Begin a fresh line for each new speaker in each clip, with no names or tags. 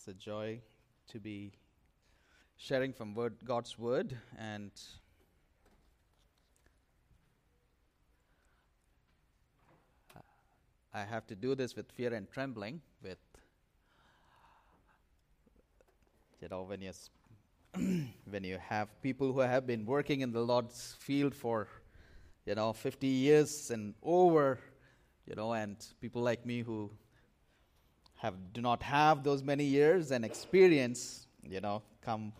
It's a joy to be sharing from word, God's word and I have to do this with fear and trembling with you know when you when you have people who have been working in the Lord's field for you know 50 years and over you know and people like me who have do not have those many years and experience you know come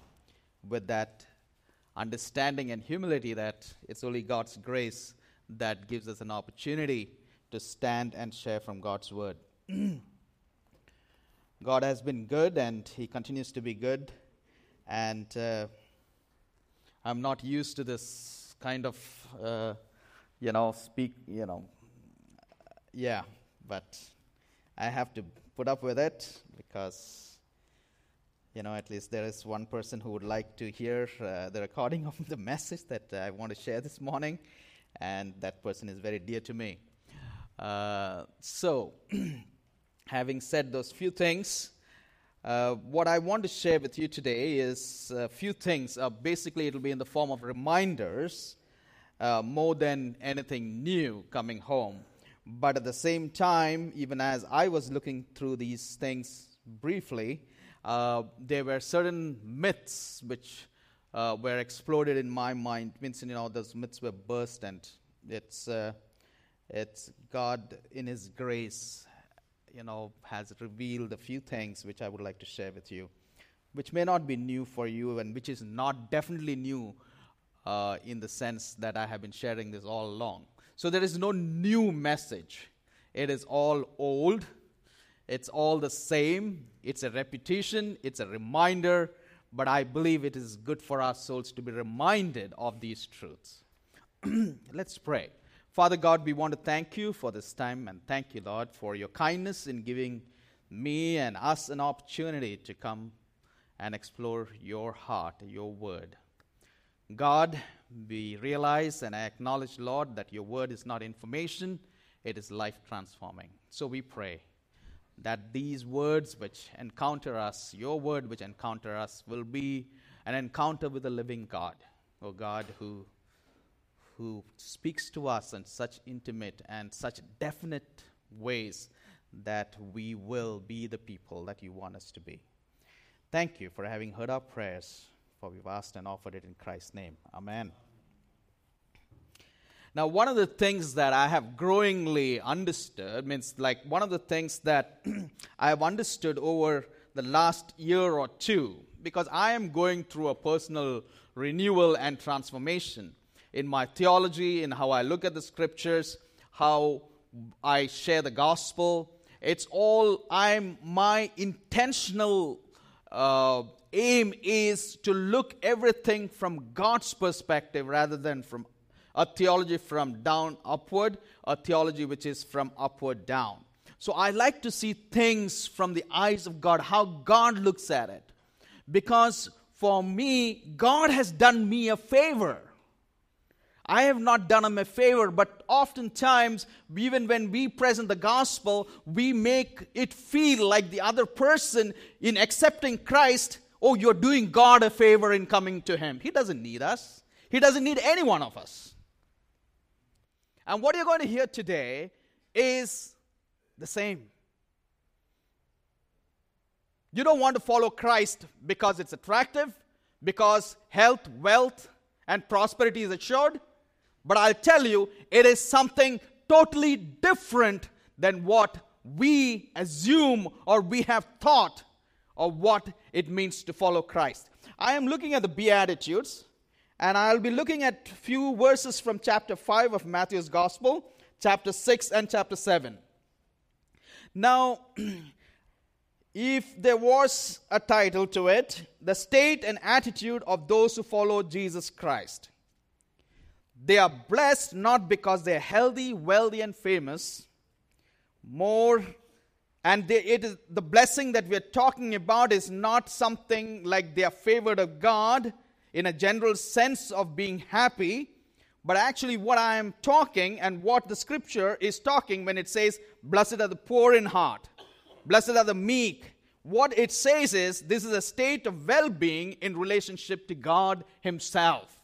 with that understanding and humility that it's only God's grace that gives us an opportunity to stand and share from God's word. God has been good and He continues to be good. And uh, I'm not used to this kind of, uh, you know, speak, you know, yeah, but I have to put up with it because, you know, at least there is one person who would like to hear uh, the recording of the message that I want to share this morning, and that person is very dear to me. Uh, so, having said those few things, uh, what I want to share with you today is a few things. Uh, basically, it'll be in the form of reminders uh, more than anything new coming home. But at the same time, even as I was looking through these things briefly, uh, there were certain myths which uh, were exploded in my mind. Means, you know, those myths were burst, and it's it's God in His grace, you know, has revealed a few things which I would like to share with you, which may not be new for you and which is not definitely new uh, in the sense that I have been sharing this all along. So there is no new message. It is all old. It's all the same. It's a repetition. It's a reminder. But I believe it is good for our souls to be reminded of these truths. Let's pray. Father God, we want to thank you for this time and thank you, Lord, for your kindness in giving me and us an opportunity to come and explore your heart, your word. God, we realize and acknowledge, Lord, that your word is not information, it is life transforming. So we pray that these words which encounter us, your word which encounter us, will be an encounter with the living God, O oh God, who who speaks to us in such intimate and such definite ways that we will be the people that you want us to be. Thank you for having heard our prayers, for we've asked and offered it in Christ's name. Amen. Now, one of the things that I have growingly understood means like one of the things that I have understood over the last year or two, because I am going through a personal renewal and transformation in my theology, in how I look at the scriptures, how I share the gospel. It's all I'm my intentional uh, aim is to look everything from God's perspective rather than from a theology from down upward, a theology which is from upward down. So I like to see things from the eyes of God, how God looks at it. Because for me, God has done me a favor. I have not done him a favor, but oftentimes, even when we present the gospel, we make it feel like the other person in accepting Christ, oh, you're doing God a favor in coming to him. He doesn't need us, he doesn't need any one of us. And what you're going to hear today is the same. You don't want to follow Christ because it's attractive, because health, wealth, and prosperity is assured. But I'll tell you, it is something totally different than what we assume or we have thought of what it means to follow Christ. I am looking at the Beatitudes, and I'll be looking at a few verses from chapter 5 of Matthew's Gospel, chapter 6 and chapter 7. Now, if there was a title to it, the state and attitude of those who follow Jesus Christ. They are blessed not because they're healthy, wealthy, and famous, more and they, it is, the blessing that we're talking about is not something like they are favored of God in a general sense of being happy, but actually, what I am talking and what the scripture is talking when it says, Blessed are the poor in heart, blessed are the meek. what it says is this is a state of well being in relationship to God Himself.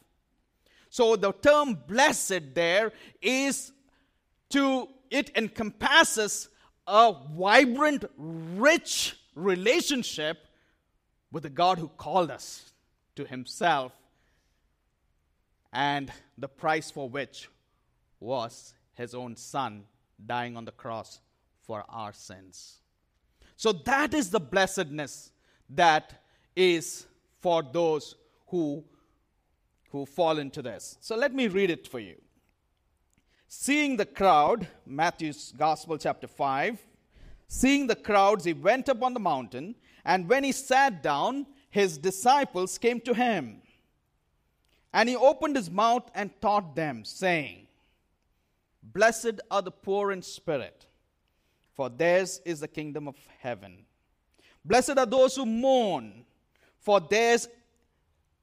So the term blessed there is to, it encompasses a vibrant, rich relationship with the God who called us to Himself, and the price for which was His own Son dying on the cross for our sins. So that is the blessedness that is for those who, who fall into this. So let me read it for you. Seeing the crowd, Matthew's Gospel, chapter 5, seeing the crowds, he went up on the mountain, and when he sat down, his disciples came to him. And he opened his mouth and taught them, saying, Blessed are the poor in spirit for theirs is the kingdom of heaven. Blessed are those who mourn, for theirs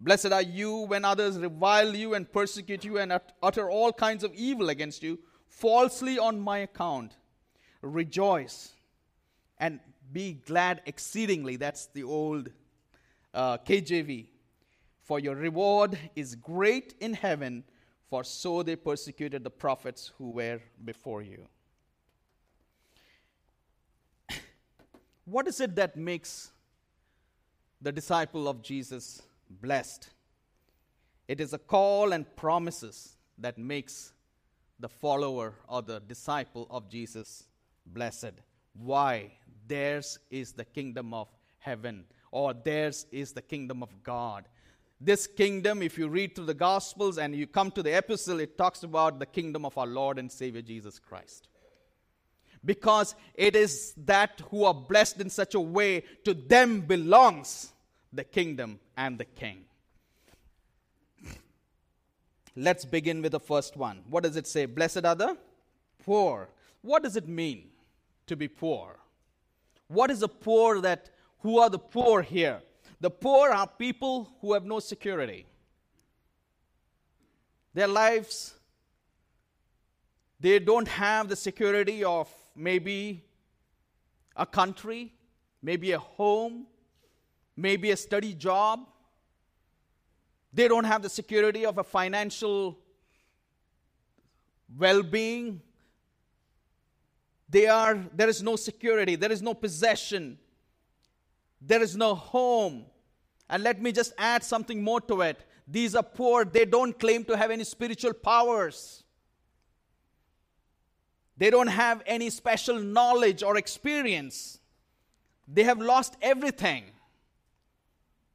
Blessed are you when others revile you and persecute you and utter all kinds of evil against you falsely on my account. Rejoice and be glad exceedingly. That's the old uh, KJV. For your reward is great in heaven, for so they persecuted the prophets who were before you. What is it that makes the disciple of Jesus blessed? It is a call and promises that makes the follower or the disciple of Jesus blessed. Why? Theirs is the kingdom of heaven, or theirs is the kingdom of God. This kingdom, if you read through the Gospels and you come to the epistle, it talks about the kingdom of our Lord and Savior Jesus Christ because it is that who are blessed in such a way, to them belongs the kingdom and the king. Let's begin with the first one. What does it say? Blessed are the poor. What does it mean to be poor? What is the poor that who are the poor here? The poor are people who have no security. Their lives they don't have the security of maybe a country, maybe a home, maybe a study job. They don't have the security of a financial well being. They are, there is no security, there is no possession, there is no home. And let me just add something more to it. These are poor, they don't claim to have any spiritual powers. They don't have any special knowledge or experience. They have lost everything,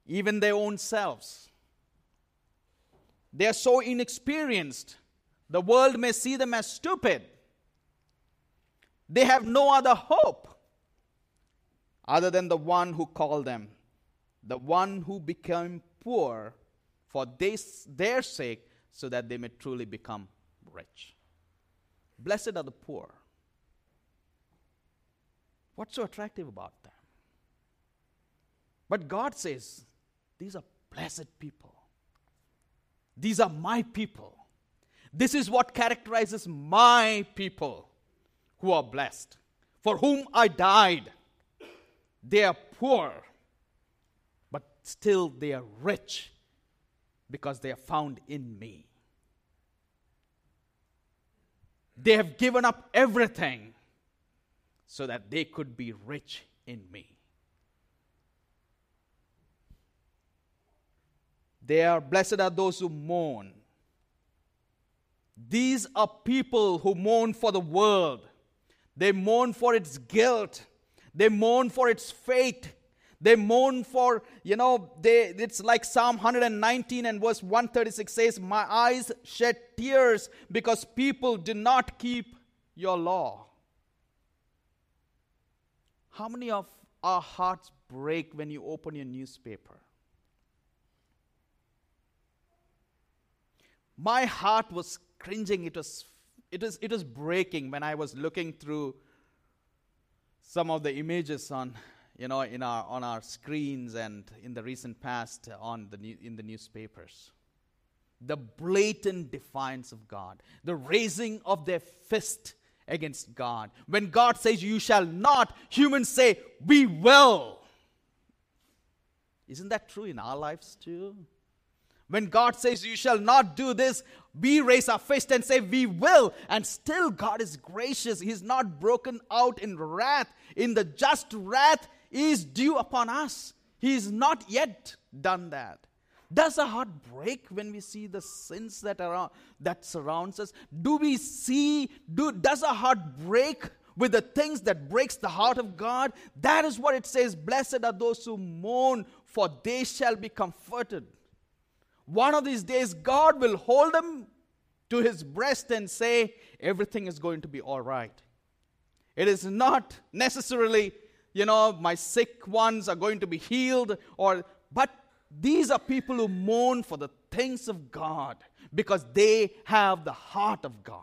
even their own selves. They are so inexperienced, the world may see them as stupid. They have no other hope other than the one who called them, the one who became poor for this, their sake, so that they may truly become rich. Blessed are the poor. What's so attractive about them? But God says, These are blessed people. These are my people. This is what characterizes my people who are blessed, for whom I died. They are poor, but still they are rich because they are found in me. They have given up everything so that they could be rich in me. They are blessed are those who mourn. These are people who mourn for the world. They mourn for its guilt. They mourn for its fate. They mourn for, you know, they, it's like Psalm 119 and verse 136 says, My eyes shed tears because people do not keep your law. How many of our hearts break when you open your newspaper? My heart was cringing. It was, it was, it was breaking when I was looking through some of the images on, you know, in our, on our screens and in the recent past on the new, in the newspapers. The blatant defiance of God, the raising of their fist against God. When God says, You shall not, humans say, We will. Isn't that true in our lives too? When God says, You shall not do this, we raise our fist and say, We will. And still, God is gracious. He's not broken out in wrath. In the just wrath is due upon us. He's not yet done that. Does our heart break when we see the sins that are that surrounds us? Do we see? Do, does our heart break with the things that breaks the heart of God? That is what it says. Blessed are those who mourn, for they shall be comforted. One of these days, God will hold them to his breast and say, Everything is going to be all right. It is not necessarily, you know, my sick ones are going to be healed, or, but these are people who mourn for the things of God because they have the heart of God.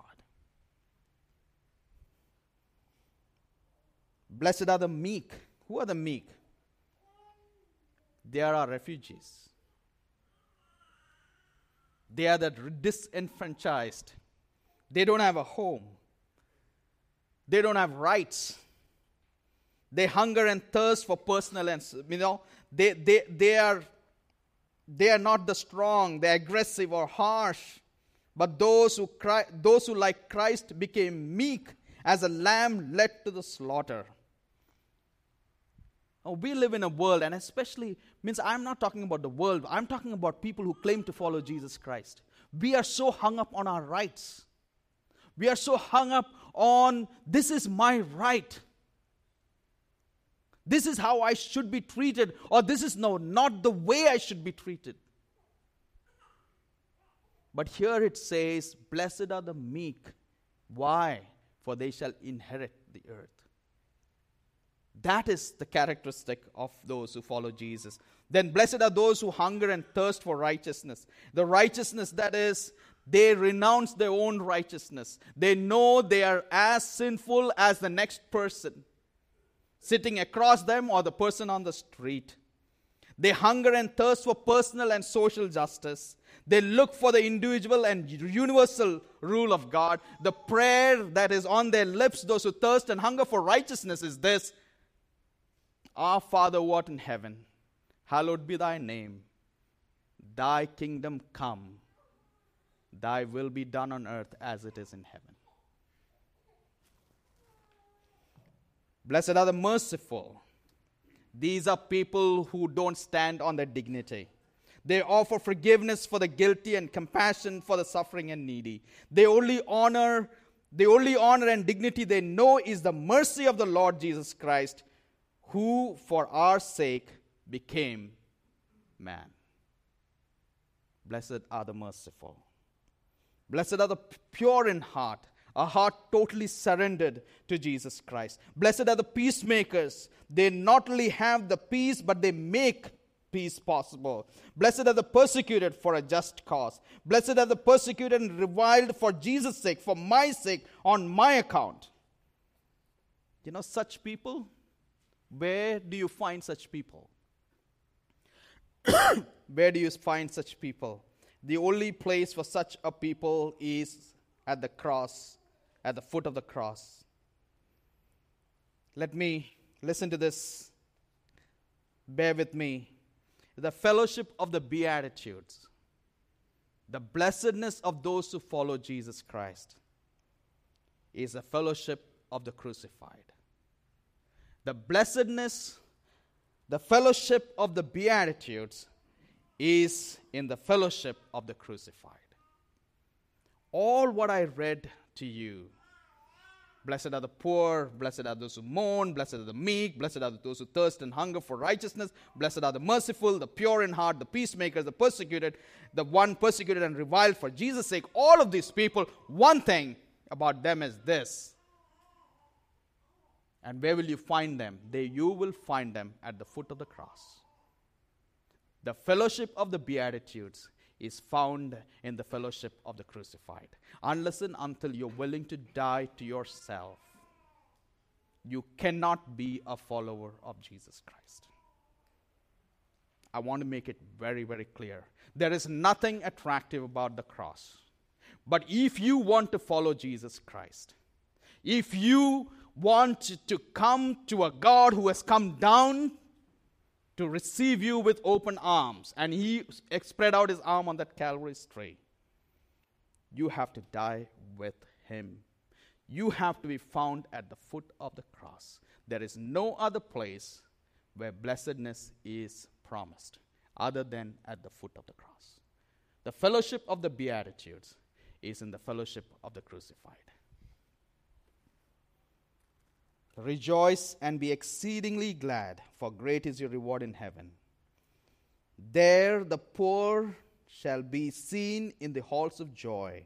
Blessed are the meek. Who are the meek? They are our refugees. They are the disenfranchised. They don't have a home. They don't have rights. They hunger and thirst for personal and you know they, they, they are they are not the strong, the aggressive or harsh, but those who, cry, those who like Christ became meek as a lamb led to the slaughter. We live in a world, and especially means I'm not talking about the world, I'm talking about people who claim to follow Jesus Christ. We are so hung up on our rights. We are so hung up on this is my right. This is how I should be treated, or this is no, not the way I should be treated. But here it says, Blessed are the meek. Why? For they shall inherit the earth. That is the characteristic of those who follow Jesus. Then, blessed are those who hunger and thirst for righteousness. The righteousness that is, they renounce their own righteousness. They know they are as sinful as the next person sitting across them or the person on the street. They hunger and thirst for personal and social justice. They look for the individual and universal rule of God. The prayer that is on their lips, those who thirst and hunger for righteousness, is this Our Father what in heaven, hallowed be thy name. Thy kingdom come, thy will be done on earth as it is in heaven. Blessed are the merciful. These are people who don't stand on their dignity. They offer forgiveness for the guilty and compassion for the suffering and needy. They only honor, the only honor and dignity they know is the mercy of the Lord Jesus Christ, who for our sake became man. Blessed are the merciful. Blessed are the pure in heart a heart totally surrendered to Jesus Christ. Blessed are the peacemakers. They not only have the peace, but they make peace possible. Blessed are the persecuted for a just cause. Blessed are the persecuted and reviled for Jesus' sake, for my sake, on my account. You know, such people, where do you find such people? where do you find such people? The only place for such a people is at the cross at the foot of the cross. Let me listen to this. Bear with me. The fellowship of the Beatitudes, the blessedness of those who follow Jesus Christ, is the fellowship of the crucified. The blessedness, the fellowship of the Beatitudes is in the fellowship of the crucified. All what I read to you. Blessed are the poor, blessed are those who mourn, blessed are the meek, blessed are those who thirst and hunger for righteousness, blessed are the merciful, the pure in heart, the peacemakers, the persecuted, the one persecuted and reviled for Jesus' sake. All of these people, one thing about them is this. And where will you find them? They, you will find them at the foot of the cross. The fellowship of the Beatitudes is found in the fellowship of the crucified. Unless and until you're willing to die to yourself, you cannot be a follower of Jesus Christ. I want to make it very, very clear. There is nothing attractive about the cross. But if you want to follow Jesus Christ, if you want to come to a God who has come down to receive you with open arms, and he spread out his arm on that Calvary tree, you have to die with him. You have to be found at the foot of the cross. There is no other place where blessedness is promised other than at the foot of the cross. The fellowship of the Beatitudes is in the fellowship of the crucified. Rejoice and be exceedingly glad, for great is your reward in heaven. There the poor shall be seen in the halls of joy.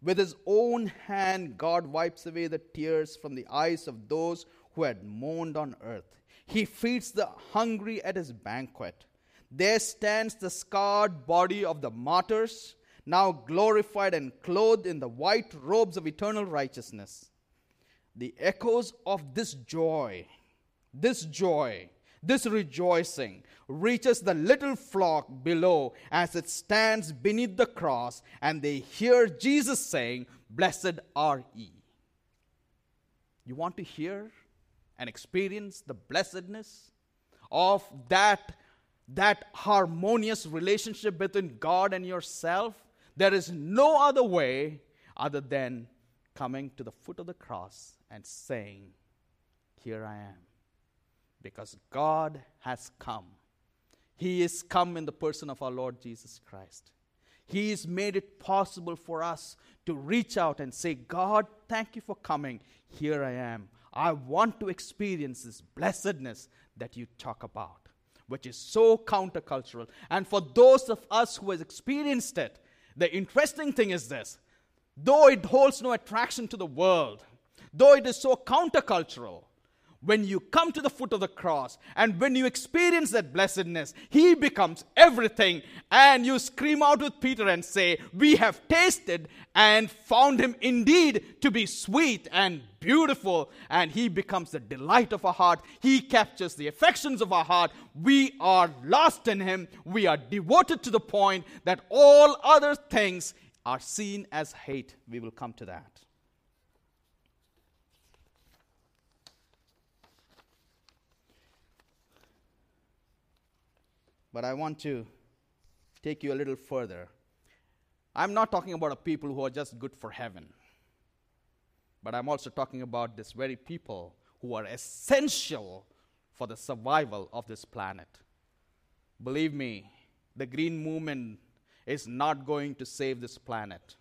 With his own hand, God wipes away the tears from the eyes of those who had mourned on earth. He feeds the hungry at his banquet. There stands the scarred body of the martyrs, now glorified and clothed in the white robes of eternal righteousness. The echoes of this joy, this joy, this rejoicing reaches the little flock below as it stands beneath the cross, and they hear Jesus saying, Blessed are ye. You want to hear and experience the blessedness of that that harmonious relationship between God and yourself, there is no other way other than coming to the foot of the cross and saying, Here I am. Because God has come. He is come in the person of our Lord Jesus Christ. He has made it possible for us to reach out and say, God, thank you for coming. Here I am. I want to experience this blessedness that you talk about which is so countercultural. And for those of us who has experienced it, the interesting thing is this though it holds no attraction to the world, though it is so countercultural, when you come to the foot of the cross and when you experience that blessedness, He becomes everything. And you scream out with Peter and say, We have tasted and found Him indeed to be sweet and beautiful. And He becomes the delight of our heart. He captures the affections of our heart. We are lost in Him. We are devoted to the point that all other things are seen as hate. We will come to that. But I want to take you a little further. I'm not talking about a people who are just good for heaven, but I'm also talking about this very people who are essential for the survival of this planet. Believe me, the green movement is not going to save this planet.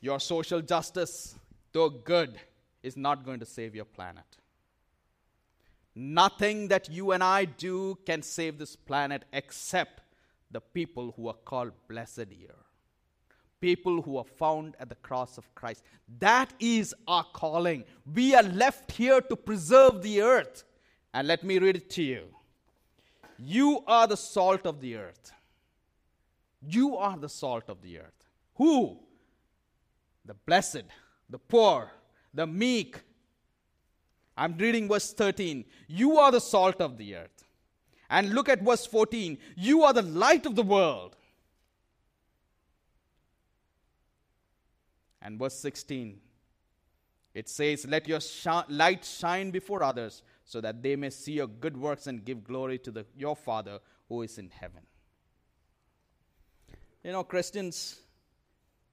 Your social justice, though good, is not going to save your planet. Nothing that you and I do can save this planet except the people who are called blessed here. People who are found at the cross of Christ. That is our calling. We are left here to preserve the earth. And let me read it to you. You are the salt of the earth. You are the salt of the earth. Who? The blessed, the poor, the meek, I'm reading verse 13. You are the salt of the earth. And look at verse 14. You are the light of the world. And verse 16. It says, Let your sh- light shine before others so that they may see your good works and give glory to the, your Father who is in heaven. You know, Christians,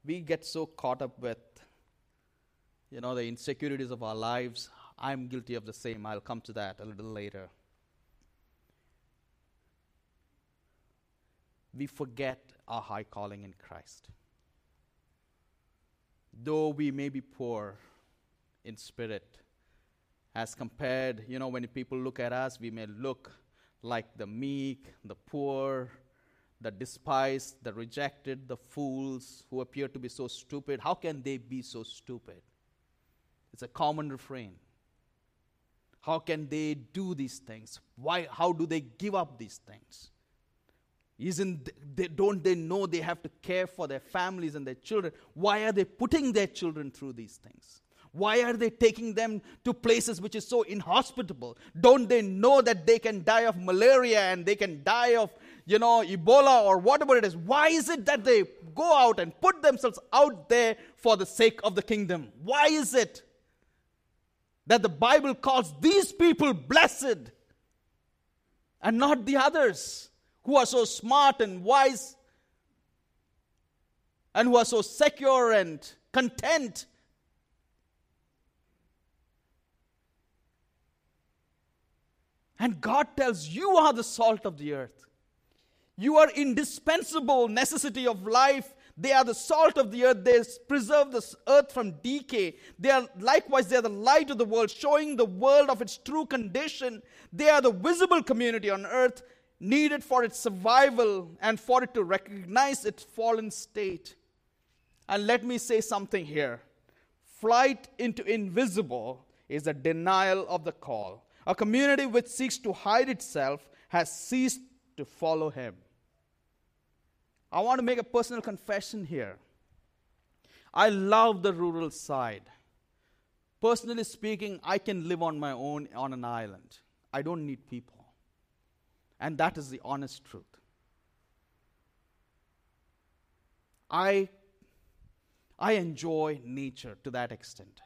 we get so caught up with, you know, the insecurities of our lives, I'm guilty of the same. I'll come to that a little later. We forget our high calling in Christ. Though we may be poor in spirit, as compared, you know, when people look at us, we may look like the meek, the poor, the despised, the rejected, the fools who appear to be so stupid. How can they be so stupid? It's a common refrain. How can they do these things? Why, how do they give up these things? Isn't they, don't they know they have to care for their families and their children? Why are they putting their children through these things? Why are they taking them to places which is so inhospitable? Don't they know that they can die of malaria and they can die of, you know, Ebola or whatever it is? Why is it that they go out and put themselves out there for the sake of the kingdom? Why is it that the Bible calls these people blessed and not the others? who are so smart and wise and who are so secure and content. And God tells you are the salt of the earth. You are indispensable necessity of life. They are the salt of the earth. They preserve the earth from decay. They are likewise they are the light of the world, showing the world of its true condition. They are the visible community on earth needed for its survival and for it to recognize its fallen state. And let me say something here flight into invisible is a denial of the call. A community which seeks to hide itself has ceased to follow him. I want to make a personal confession here. I love the rural side. Personally speaking, I can live on my own on an island. I don't need people. And that is the honest truth. I, I enjoy nature to that extent.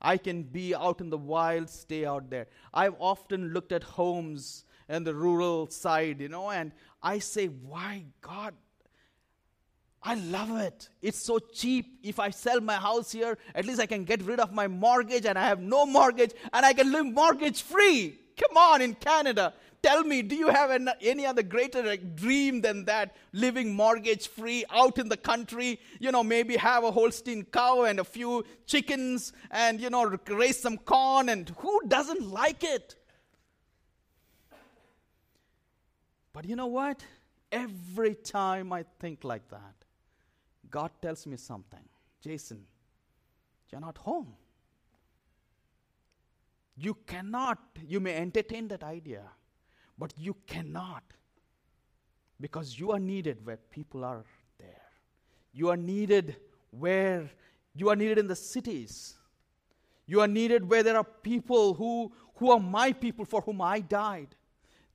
I can be out in the wild, stay out there. I've often looked at homes in the rural side, you know, and I say, why, God, I love it. It's so cheap. If I sell my house here, at least I can get rid of my mortgage and I have no mortgage and I can live mortgage free. Come on, in Canada, Tell me, do you have an, any other greater like, dream than that? Living mortgage free out in the country, you know, maybe have a Holstein cow and a few chickens and, you know, raise some corn, and who doesn't like it? But you know what? Every time I think like that, God tells me something. Jason, you're not home. You cannot, you may entertain that idea, but you cannot because you are needed where people are there. You are needed where you are needed in the cities. You are needed where there are people who, who are my people for whom I died.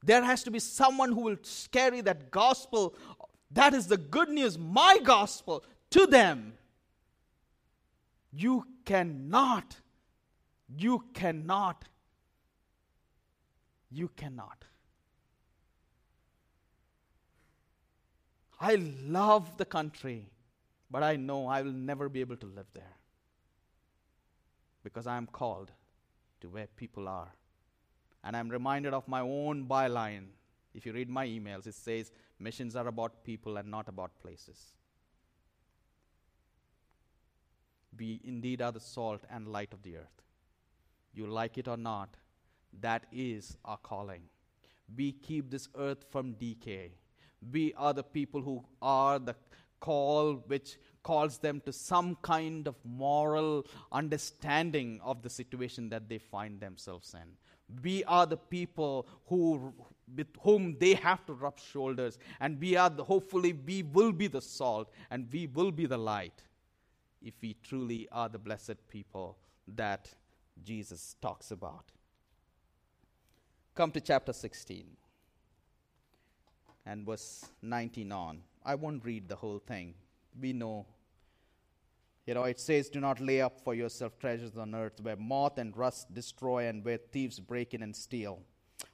There has to be someone who will carry that gospel. That is the good news, my gospel, to them. You cannot, you cannot, you cannot I love the country, but I know I will never be able to live there because I am called to where people are. And I'm reminded of my own byline. If you read my emails, it says missions are about people and not about places. We indeed are the salt and light of the earth. You like it or not, that is our calling. We keep this earth from decay we are the people who are the call which calls them to some kind of moral understanding of the situation that they find themselves in. We are the people who, with whom they have to rub shoulders, and we are the, hopefully we will be the salt and we will be the light if we truly are the blessed people that Jesus talks about. Come to chapter 16 and verse 19 on. I won't read the whole thing. We know. You know, it says, Do not lay up for yourself treasures on earth where moth and rust destroy and where thieves break in and steal.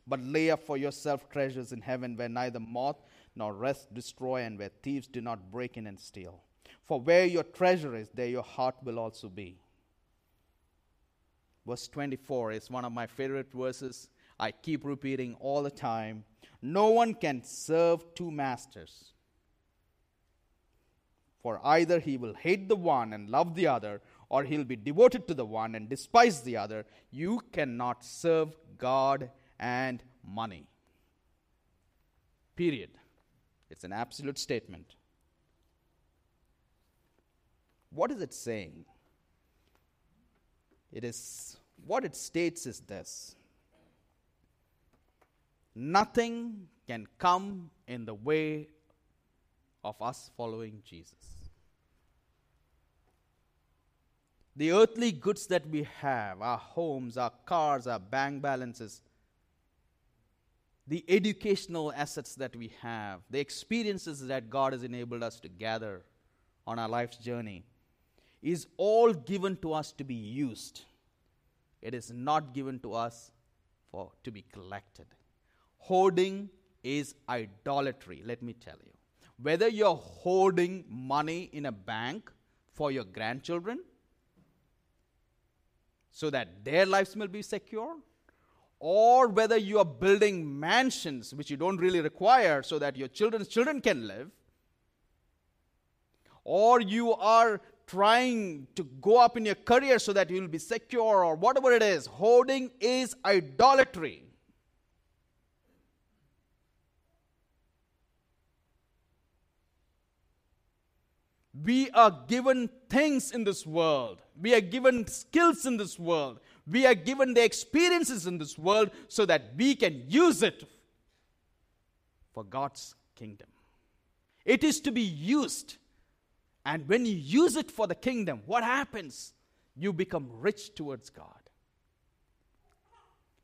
But lay up for yourself treasures in heaven where neither moth nor rust destroy and where thieves do not break in and steal. For where your treasure is, there your heart will also be. Verse 24 is one of my favorite verses. I keep repeating all the time. No one can serve two masters. For either he will hate the one and love the other, or he'll be devoted to the one and despise the other. You cannot serve God and money. Period. It's an absolute statement. What is it saying? It is what it states is this nothing can come in the way of us following Jesus. The earthly goods that we have, our homes, our cars, our bank balances, the educational assets that we have, the experiences that God has enabled us to gather on our life's journey, is all given to us to be used. It is not given to us for to be collected. Hoarding is idolatry, let me tell you. Whether you're hoarding money in a bank for your grandchildren so that their lives will be secure, or whether you are building mansions which you don't really require so that your children's children can live, or you are trying to go up in your career so that you will be secure, or whatever it is, hoarding is idolatry. We are given things in this world. We are given skills in this world. We are given the experiences in this world so that we can use it for God's kingdom. It is to be used. And when you use it for the kingdom, what happens? You become rich towards God.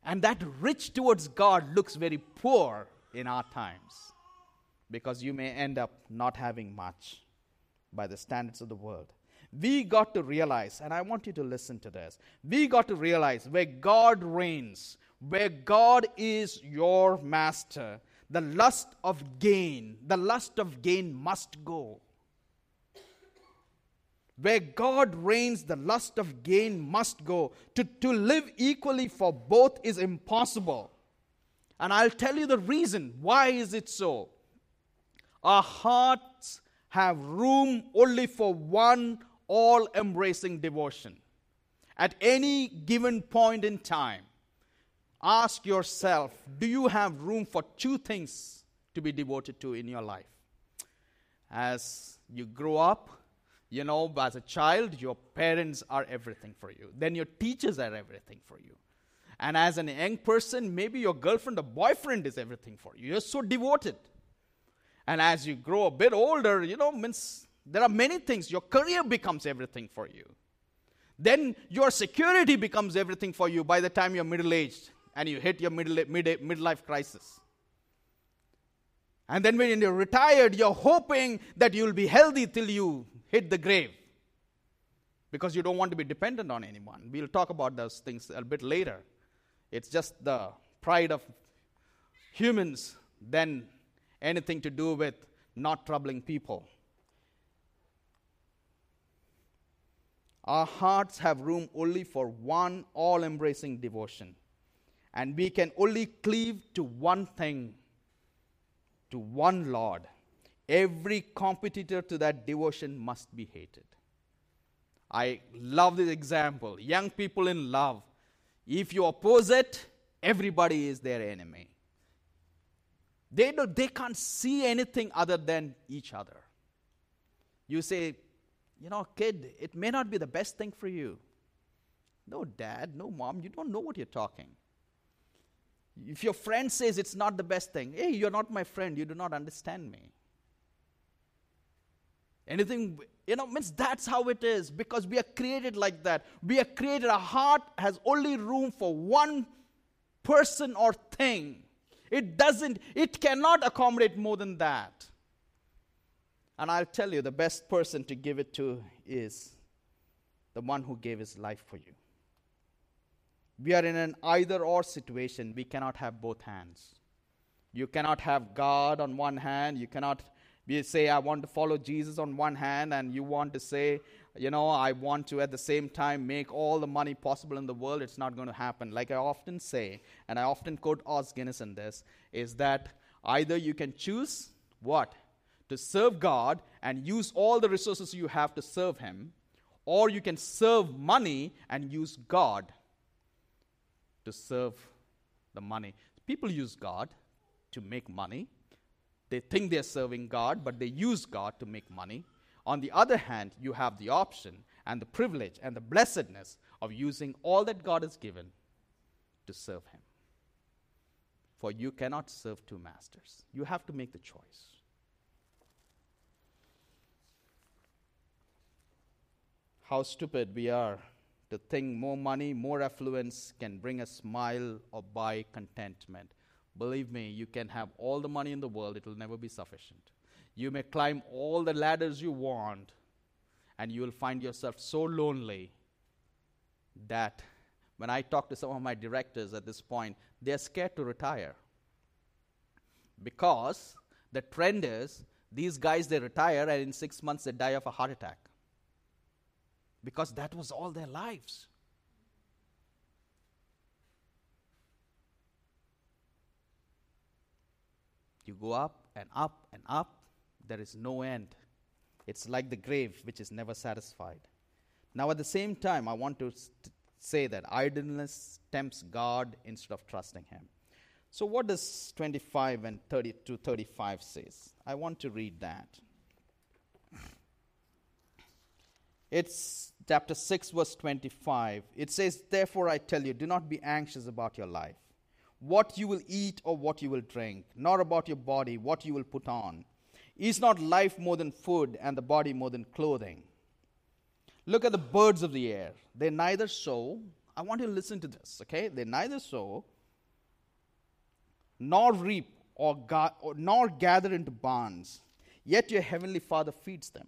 And that rich towards God looks very poor in our times because you may end up not having much by the standards of the world. We got to realize, and I want you to listen to this. We got to realize where God reigns, where God is your master, the lust of gain, the lust of gain must go. Where God reigns, the lust of gain must go. To, to live equally for both is impossible. And I'll tell you the reason. Why is it so? Our hearts have room only for one all embracing devotion. At any given point in time, ask yourself do you have room for two things to be devoted to in your life? As you grow up, you know, as a child, your parents are everything for you. Then your teachers are everything for you. And as a young person, maybe your girlfriend or boyfriend is everything for you. You're so devoted. And as you grow a bit older, you know, means there are many things. Your career becomes everything for you. Then your security becomes everything for you by the time you're middle aged and you hit your middle, mid, midlife crisis. And then when you're retired, you're hoping that you'll be healthy till you hit the grave because you don't want to be dependent on anyone. We'll talk about those things a bit later. It's just the pride of humans than anything to do with not troubling people. Our hearts have room only for one all embracing devotion. And we can only cleave to one thing, to one Lord. Every competitor to that devotion must be hated. I love this example. Young people in love. If you oppose it, everybody is their enemy. They, do, they can't see anything other than each other. You say, you know, kid, it may not be the best thing for you. No, dad, no, mom, you don't know what you're talking. If your friend says it's not the best thing, hey, you're not my friend, you do not understand me. Anything, you know, means that's how it is because we are created like that. We are created, our heart has only room for one person or thing. It doesn't, it cannot accommodate more than that. And I'll tell you, the best person to give it to is the one who gave his life for you. We are in an either or situation. We cannot have both hands. You cannot have God on one hand. You cannot be, say, I want to follow Jesus on one hand, and you want to say, you know, I want to at the same time make all the money possible in the world. It's not going to happen. Like I often say, and I often quote Os Guinness in this, is that either you can choose what? To serve God and use all the resources you have to serve Him, or you can serve money and use God to serve the money. People use God to make money. They think they're serving God, but they use God to make money. On the other hand, you have the option and the privilege and the blessedness of using all that God has given to serve Him. For you cannot serve two masters. You have to make the choice. How stupid we are to think more money, more affluence can bring a smile or buy contentment. Believe me, you can have all the money in the world, it will never be sufficient. You may climb all the ladders you want, and you will find yourself so lonely that when I talk to some of my directors at this point, they're scared to retire. Because the trend is these guys they retire and in six months they die of a heart attack. Because that was all their lives. You go up and up and up, there is no end. It's like the grave which is never satisfied. Now, at the same time, I want to st- say that idleness tempts God instead of trusting Him. So, what does 25 and 30 to 35 says? I want to read that. It's chapter 6, verse 25. It says, Therefore I tell you, do not be anxious about your life, what you will eat or what you will drink, nor about your body, what you will put on. Is not life more than food, and the body more than clothing? Look at the birds of the air. They neither sow. I want you to listen to this, okay? They neither sow, nor reap, or, ga- or nor gather into barns, yet your heavenly Father feeds them.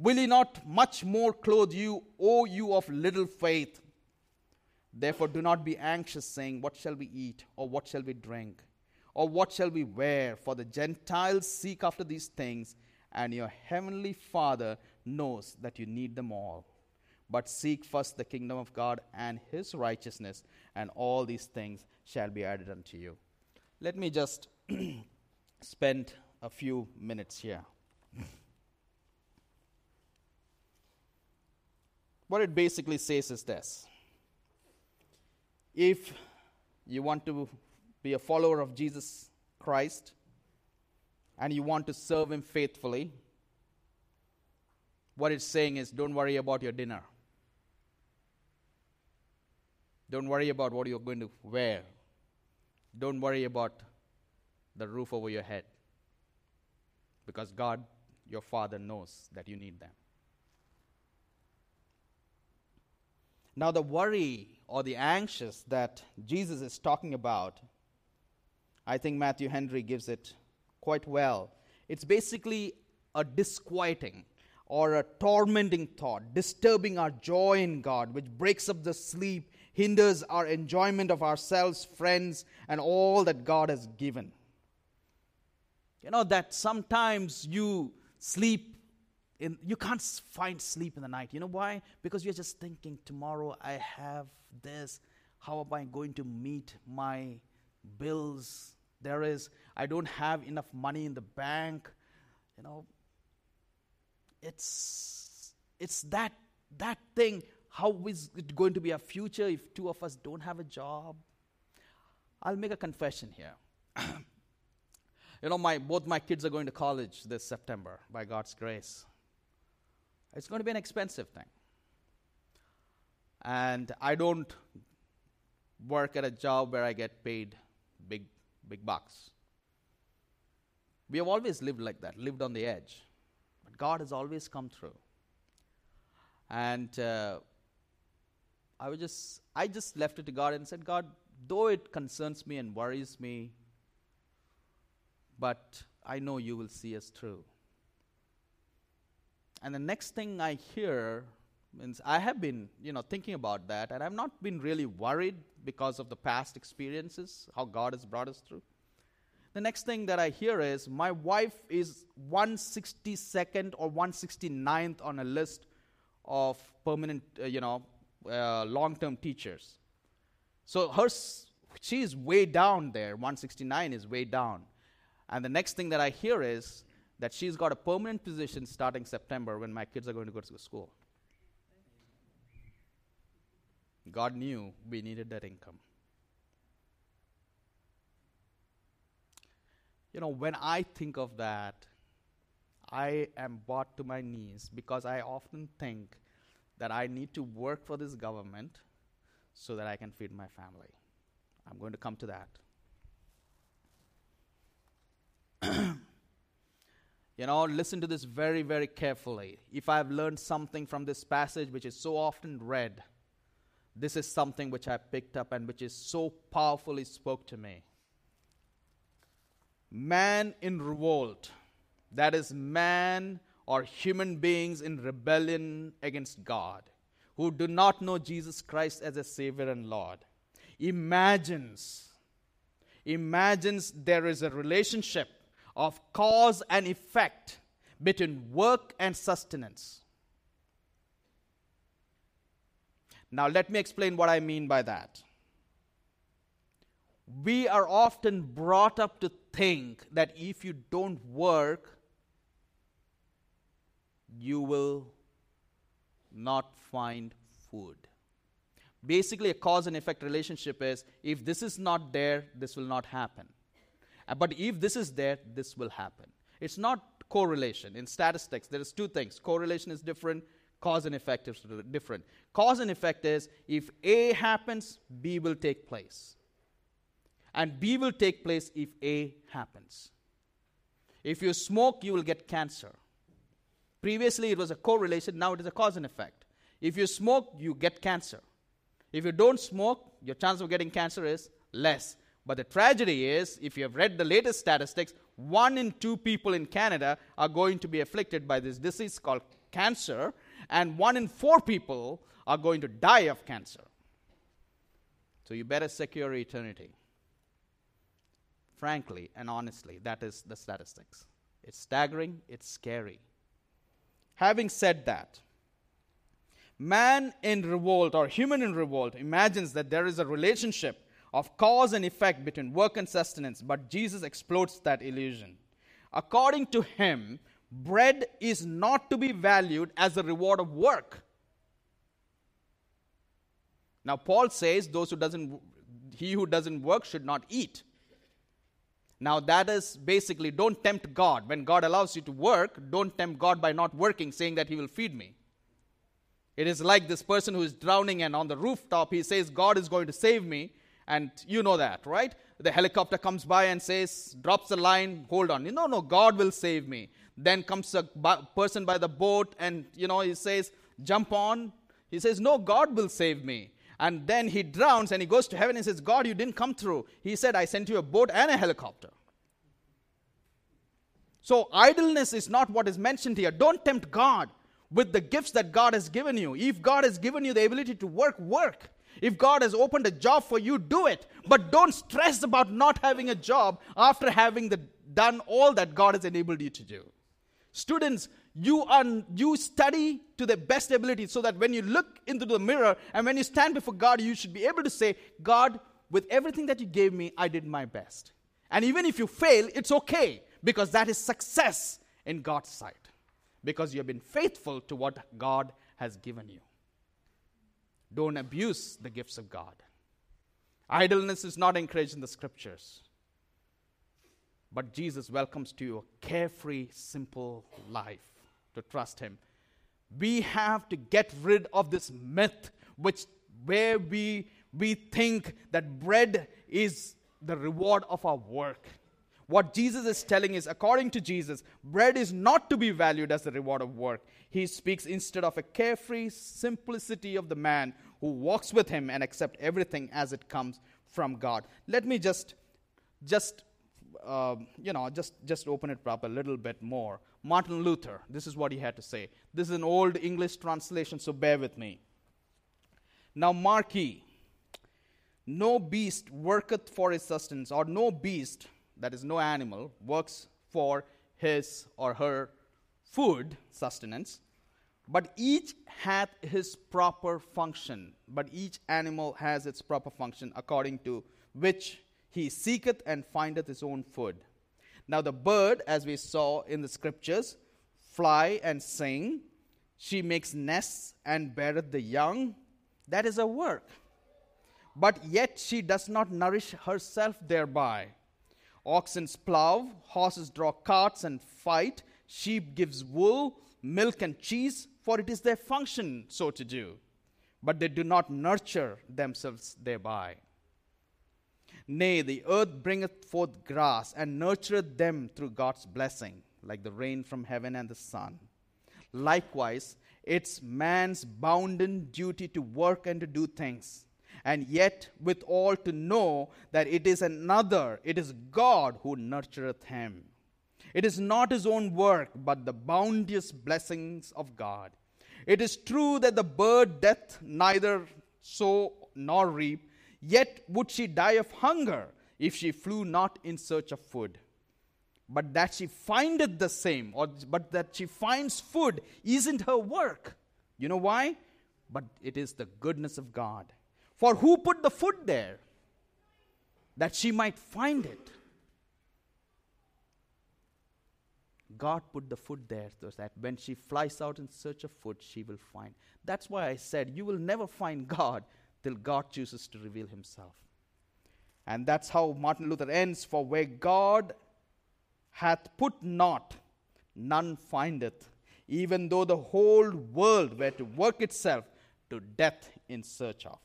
Will he not much more clothe you, O you of little faith? Therefore, do not be anxious, saying, What shall we eat, or what shall we drink, or what shall we wear? For the Gentiles seek after these things, and your heavenly Father knows that you need them all. But seek first the kingdom of God and his righteousness, and all these things shall be added unto you. Let me just spend a few minutes here. What it basically says is this if you want to be a follower of Jesus Christ and you want to serve Him faithfully, what it's saying is don't worry about your dinner. Don't worry about what you're going to wear. Don't worry about the roof over your head. Because God, your Father, knows that you need them. Now, the worry or the anxious that Jesus is talking about, I think Matthew Henry gives it quite well. It's basically a disquieting or a tormenting thought, disturbing our joy in God, which breaks up the sleep, hinders our enjoyment of ourselves, friends, and all that God has given. You know, that sometimes you sleep in, you can't find sleep in the night. You know why? Because you're just thinking, tomorrow I have this. How am I going to meet my bills? There is, I don't have enough money in the bank. You know, it's, it's that, that thing. How is it going to be a future if two of us don't have a job? I'll make a confession here. you know, my, both my kids are going to college this September by God's grace. It's going to be an expensive thing. And I don't work at a job where I get paid big, big bucks. We have always lived like that, lived on the edge. But God has always come through. And uh, I was just, I just left it to God and said, God, though it concerns me and worries me, but I know you will see us through. And the next thing I hear means I have been, you know, thinking about that, and I've not been really worried because of the past experiences, how God has brought us through. The next thing that I hear is my wife is 162nd or 169th on a list of permanent, uh, you know, uh, long term teachers. So her s- she's way down there. 169 is way down. And the next thing that I hear is that she's got a permanent position starting September when my kids are going to go to school. God knew we needed that income. You know, when I think of that, I am brought to my knees because I often think that I need to work for this government so that I can feed my family. I'm going to come to that. You know, listen to this very, very carefully. If I've learned something from this passage, which is so often read, this is something which I picked up and which is so powerfully spoke to me. Man in revolt, that is, man or human beings in rebellion against God, who do not know Jesus Christ as a Savior and Lord, imagines, imagines there is a relationship of cause and effect between work and sustenance. Now, let me explain what I mean by that. We are often brought up to think that if you don't work, you will not find food. Basically, a cause and effect relationship is if this is not there, this will not happen. Uh, but if this is there, this will happen. It's not correlation. In statistics, there is two things. Correlation is different, cause and effect is different. Cause and effect is if A happens, B will take place. And B will take place if A happens. If you smoke, you will get cancer. Previously, it was a correlation, now it is a cause and effect. If you smoke, you get cancer. If you don't smoke, your chance of getting cancer is less. But the tragedy is, if you have read the latest statistics, one in two people in Canada are going to be afflicted by this disease called cancer, and one in four people are going to die of cancer. So you better secure eternity. Frankly and honestly, that is the statistics. It's staggering, it's scary. Having said that, man in revolt or human in revolt imagines that there is a relationship of cause and effect between work and sustenance, but Jesus explodes that illusion. According to him, bread is not to be valued as a reward of work. Now Paul says those who doesn't he who doesn't work should not eat. Now, that is basically don't tempt God. When God allows you to work, don't tempt God by not working, saying that He will feed me. It is like this person who is drowning and on the rooftop, he says, God is going to save me. And you know that, right? The helicopter comes by and says, drops the line, hold on. No, no, God will save me. Then comes a person by the boat and, you know, he says, jump on. He says, no, God will save me. And then he drowns and he goes to heaven and says, God, you didn't come through. He said, I sent you a boat and a helicopter. So, idleness is not what is mentioned here. Don't tempt God with the gifts that God has given you. If God has given you the ability to work, work. If God has opened a job for you, do it. But don't stress about not having a job after having the, done all that God has enabled you to do. Students, you are you study to the best ability so that when you look into the mirror and when you stand before God, you should be able to say, God, with everything that you gave me, I did my best. And even if you fail, it's okay because that is success in God's sight. Because you have been faithful to what God has given you. Don't abuse the gifts of God. Idleness is not encouraged in the scriptures. But Jesus welcomes to you a carefree, simple life to trust Him. We have to get rid of this myth which where we, we think that bread is the reward of our work. What Jesus is telling is, according to Jesus, bread is not to be valued as the reward of work. He speaks instead of a carefree simplicity of the man who walks with him and accepts everything as it comes from God. Let me just, just, uh, you know, just, just open it up a little bit more. Martin Luther, this is what he had to say. This is an old English translation, so bear with me. Now, mark ye, no beast worketh for his sustenance, or no beast, that is, no animal, works for his or her food, sustenance, But each hath his proper function. But each animal has its proper function, according to which he seeketh and findeth his own food. Now, the bird, as we saw in the scriptures, fly and sing. She makes nests and beareth the young. That is a work. But yet she does not nourish herself thereby. Oxen plow, horses draw carts and fight, sheep gives wool, milk and cheese, for it is their function so to do. But they do not nurture themselves thereby. Nay, the earth bringeth forth grass and nurtureth them through God's blessing, like the rain from heaven and the sun. Likewise, it's man's bounden duty to work and to do things and yet withal to know that it is another, it is God who nurtureth him. It is not his own work, but the bounteous blessings of God. It is true that the bird doth neither sow nor reap, yet would she die of hunger if she flew not in search of food. But that she findeth the same, or but that she finds food isn't her work. You know why? But it is the goodness of God. For who put the food there? That she might find it. God put the food there so that when she flies out in search of food, she will find. That's why I said you will never find God till God chooses to reveal himself. And that's how Martin Luther ends For where God hath put not, none findeth, even though the whole world were to work itself to death in search of.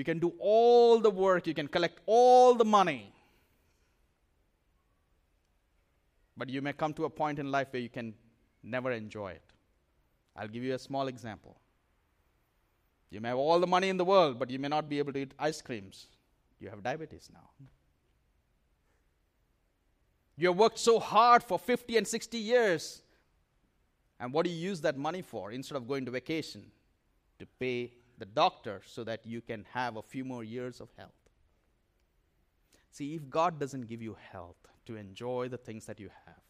You can do all the work, you can collect all the money. But you may come to a point in life where you can never enjoy it. I'll give you a small example. You may have all the money in the world, but you may not be able to eat ice creams. You have diabetes now. You have worked so hard for 50 and 60 years. And what do you use that money for instead of going to vacation? To pay the doctor so that you can have a few more years of health. See, if God doesn't give you health to enjoy the things that you have,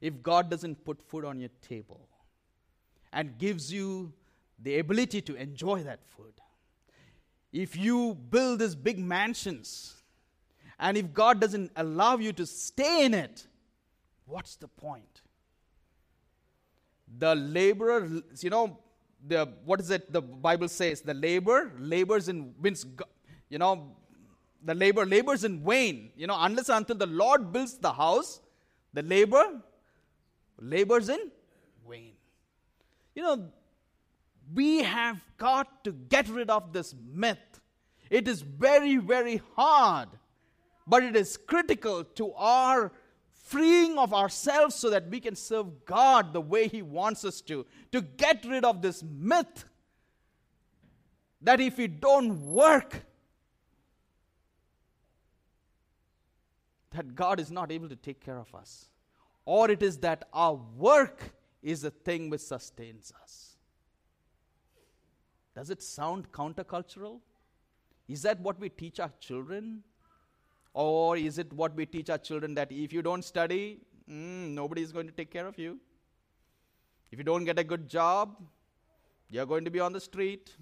if God doesn't put food on your table and gives you the ability to enjoy that food, if you build these big mansions and if God doesn't allow you to stay in it, what's the point? The laborer, you know, the what is it the bible says? The labor labors in means you know the labor labors in vain. You know unless until the lord builds the house the labor labors in vain. You know we have got to get rid of this myth. It is very very hard but it is critical to our freeing of ourselves so that we can serve God the way He wants us to, to get rid of this myth that if we don't work, that God is not able to take care of us. Or it is that our work is the thing which sustains us. Does it sound countercultural? Is that what we teach our children? Or is it what we teach our children that if you don't study, mm, nobody is going to take care of you? If you don't get a good job, you're going to be on the street.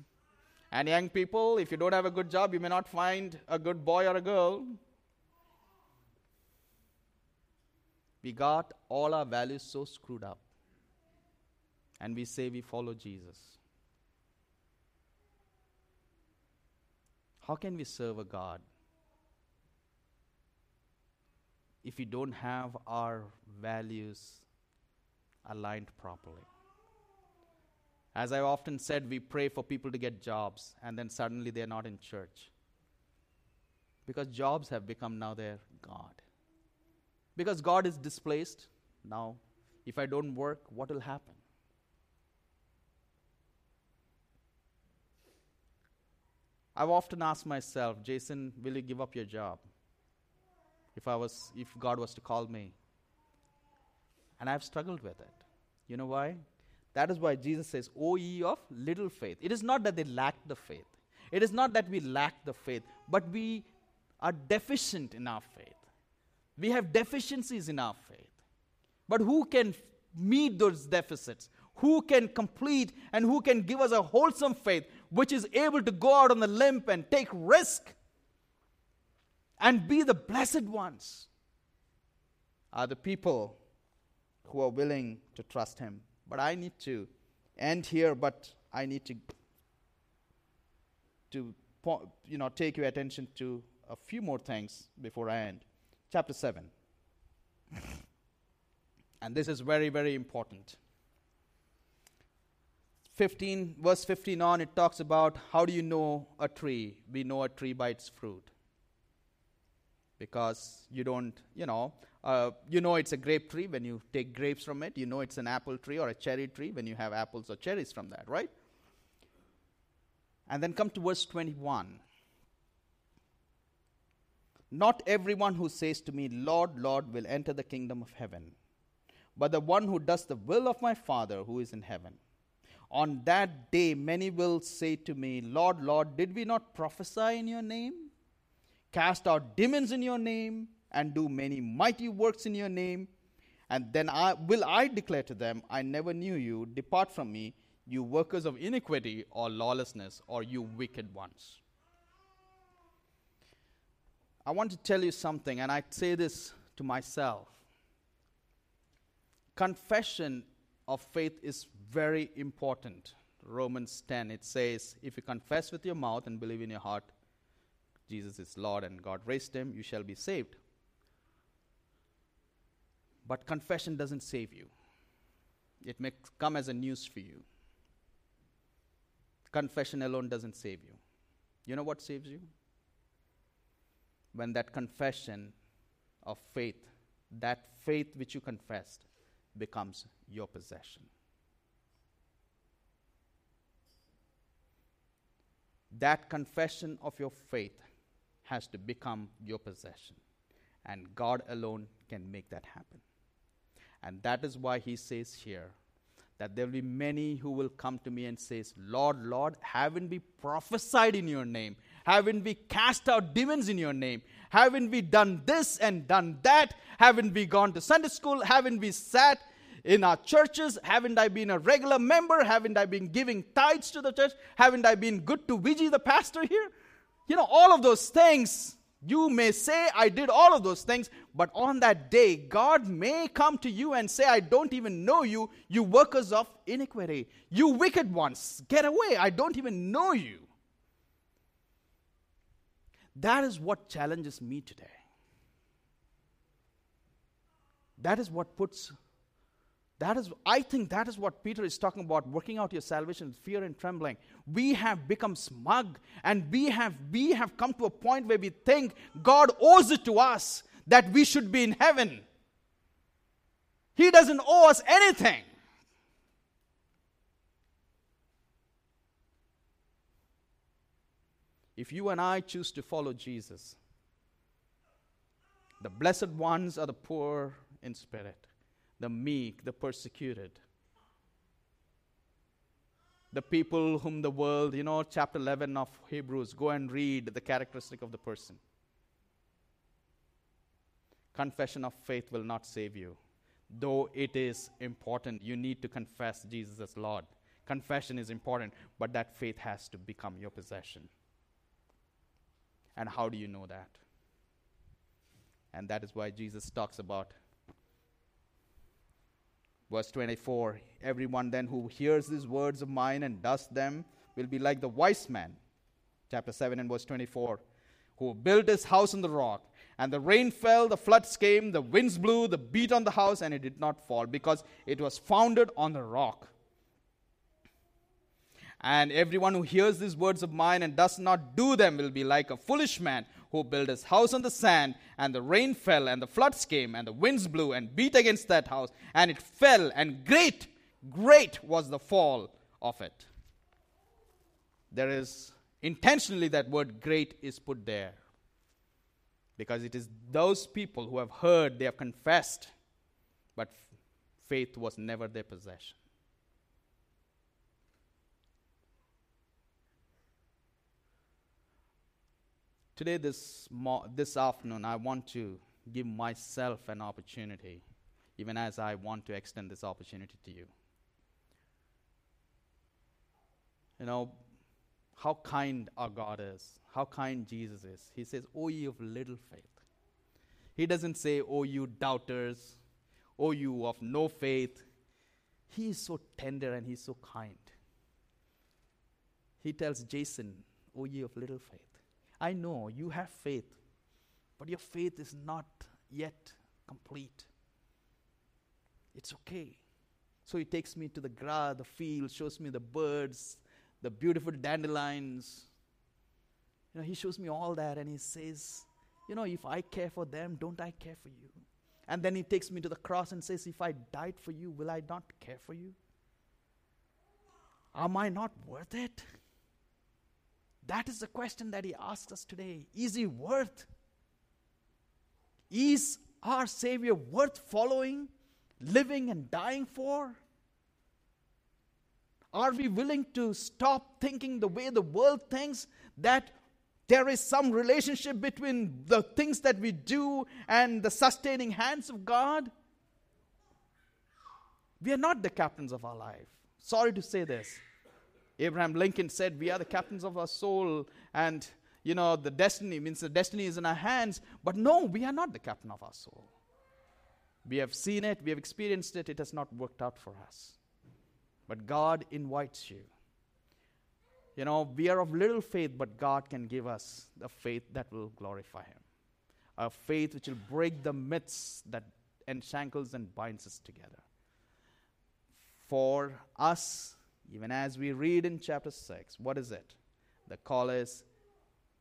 And young people, if you don't have a good job, you may not find a good boy or a girl. We got all our values so screwed up. And we say we follow Jesus. How can we serve a God if we don't have our values aligned properly. As I've often said, we pray for people to get jobs and then suddenly they're not in church. Because jobs have become now their God. Because God is displaced, now if I don't work, what will happen? I've often asked myself, Jason, will you give up your job? If I was if God was to call me. And I've struggled with it. You know why? That is why Jesus says, O ye of little faith. It is not that they lack the faith. It is not that we lack the faith, but we are deficient in our faith. We have deficiencies in our faith. But who can meet those deficits? Who can complete and who can give us a wholesome faith which is able to go out on the limb and take risk and be the blessed ones? Are the people who are willing to trust Him. But I need to end here, but I need to, to you know, take your attention to a few more things before I end. Chapter 7. and this is very, very important. 15, verse 15 on, it talks about how do you know a tree? We know a tree by its fruit. Because you don't, you know, uh, you know it's a grape tree when you take grapes from it. You know it's an apple tree or a cherry tree when you have apples or cherries from that, right? And then come to verse 21. Not everyone who says to me, Lord, Lord, will enter the kingdom of heaven, but the one who does the will of my Father who is in heaven. On that day, many will say to me, Lord, Lord, did we not prophesy in your name? Cast out demons in your name? and do many mighty works in your name. And then I, will I declare to them, I never knew you. Depart from me, you workers of iniquity or lawlessness, or you wicked ones. I want to tell you something, and I say this to myself. Confession of faith is very important. Romans 10, it says, If you confess with your mouth and believe in your heart Jesus is Lord and God raised him, you shall be saved. But confession doesn't save you, it may come as a news for you. Confession alone doesn't save you. You know what saves you? When that confession of faith, that faith which you confessed, becomes your possession. That confession of your faith has to become your possession. And God alone can make that happen. And that is why he says here that there will be many who will come to me and says, Lord, Lord, haven't we prophesied in your name? Haven't we cast out demons in your name? Haven't we done this and done that? Haven't we gone to Sunday school? Haven't we sat in our churches? Haven't I been a regular member? Haven't I been giving tithes to the church? Haven't I been good to Vijay, the pastor here? You know, all of those things you may say, I did all of those things, but on that day, God may come to you and say, I don't even know you, you workers of iniquity. You wicked ones, get away. I don't even know you. That is what challenges me today. That is what puts that is, I think that is what Peter is talking about, working out your salvation with fear and trembling. We have become smug and we have, we have come to a point where we think God owes it to us that we should be in heaven. He doesn't owe us anything. If you and I choose to follow Jesus, the blessed ones are the poor in spirit the meek, the persecuted. The people whom the world, you know, chapter 11 of Hebrews, go and read the characteristic of the person. Confession of faith will not save you. Though it is important, you need to confess Jesus as Lord. Confession is important, but that faith has to become your possession. And how do you know that? And that is why Jesus talks about Verse 24 Everyone then who hears these words of mine and does them will be like the wise man. Chapter 7 and verse 24 who built his house on the rock. And the rain fell, the floods came, the winds blew, the beat on the house, and it did not fall because it was founded on the rock. And everyone who hears these words of mine and does not do them will be like a foolish man who built his house on the sand, and the rain fell, and the floods came, and the winds blew and beat against that house, and it fell, and great, great was the fall of it. There is intentionally that word great is put there because it is those people who have heard, they have confessed, but faith was never their possession. Today, this, mo- this afternoon, I want to give myself an opportunity. even as I want to extend this opportunity to you. You know, how kind our God is, how kind Jesus is. He says, oh, O ye of little faith. He doesn't say, O you doubters, O you of no faith. He is so tender and he's so kind. He tells Jason, O ye of little faith. I know you have faith, but your faith is not yet complete. It's okay. So he takes me to the grass, the field, shows me the birds, the beautiful dandelions. You know, he shows me all that and he says, You know, if I care for them, don't I care for you? And then he takes me to the cross and says, If I died for you, will I not care for you? Am I not worth it? That is the question that he asks us today. Is he worth? Is our Savior worth following, living, and dying for? Are we willing to stop thinking the way the world thinks that there is some relationship between the things that we do and the sustaining hands of God? We are not the captains of our life. Sorry to say this. Abraham Lincoln said, We are the captains of our soul, and you know, the destiny means the destiny is in our hands. But no, we are not the captain of our soul. We have seen it, we have experienced it, it has not worked out for us. But God invites you. You know, we are of little faith, but God can give us the faith that will glorify Him. A faith which will break the myths that enshackles and binds us together. For us, even as we read in chapter 6, what is it? The call is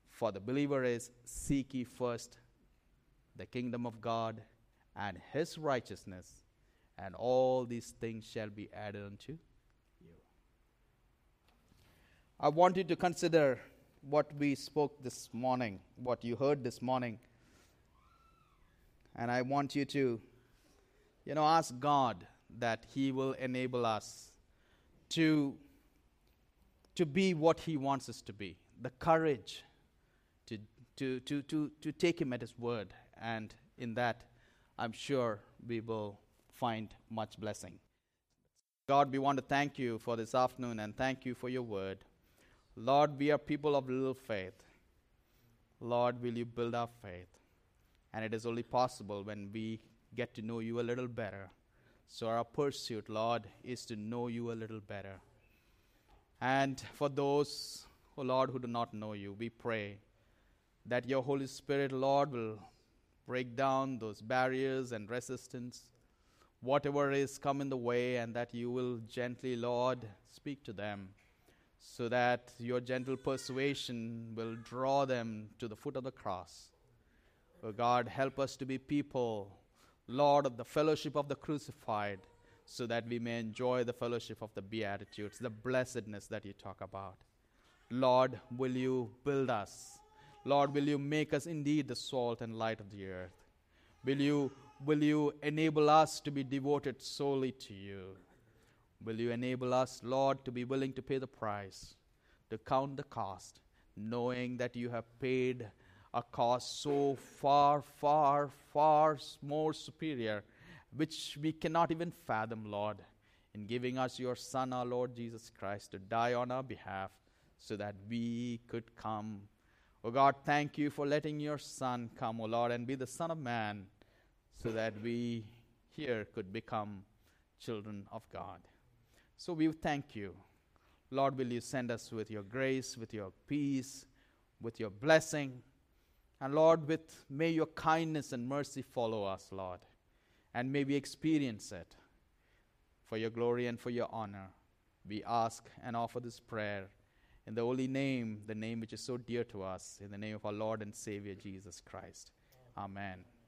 for the believer is seek ye first the kingdom of God and his righteousness, and all these things shall be added unto you. I want you to consider what we spoke this morning, what you heard this morning. And I want you to, you know, ask God that He will enable us to, to be what He wants us to be. The courage to, to, to, to, to take Him at His word. And in that, I'm sure we will find much blessing. God, we want to thank you for this afternoon and thank you for your word. Lord, we are people of little faith. Lord, will you build our faith? And it is only possible when we get to know you a little better. So, our pursuit, Lord, is to know you a little better. And for those, oh Lord, who do not know you, we pray that your Holy Spirit, Lord, will break down those barriers and resistance, whatever is come in the way, and that you will gently, Lord, speak to them so that your gentle persuasion will draw them to the foot of the cross. Oh God, help us to be people, Lord, of the fellowship of the crucified, so that we may enjoy the fellowship of the Beatitudes, the blessedness that you talk about. Lord, will you build us? Lord, will you make us indeed the salt and light of the earth? Will you, will you enable us to be devoted solely to you? Will you enable us, Lord, to be willing to pay the price, to count the cost, knowing that you have paid a cost so far, far, far more superior, which we cannot even fathom, Lord, in giving us your Son, our Lord Jesus Christ, to die on our behalf so that we could come. Oh God, thank you for letting your Son come, O oh Lord, and be the Son of Man so that we here could become children of God. So we thank you. Lord, will you send us with your grace, with your peace, with your blessing? And Lord, with may your kindness and mercy follow us, Lord, and may we experience it for your glory and for your honor. We ask and offer this prayer in the holy name, the name which is so dear to us, in the name of our Lord and Savior Jesus Christ. Amen.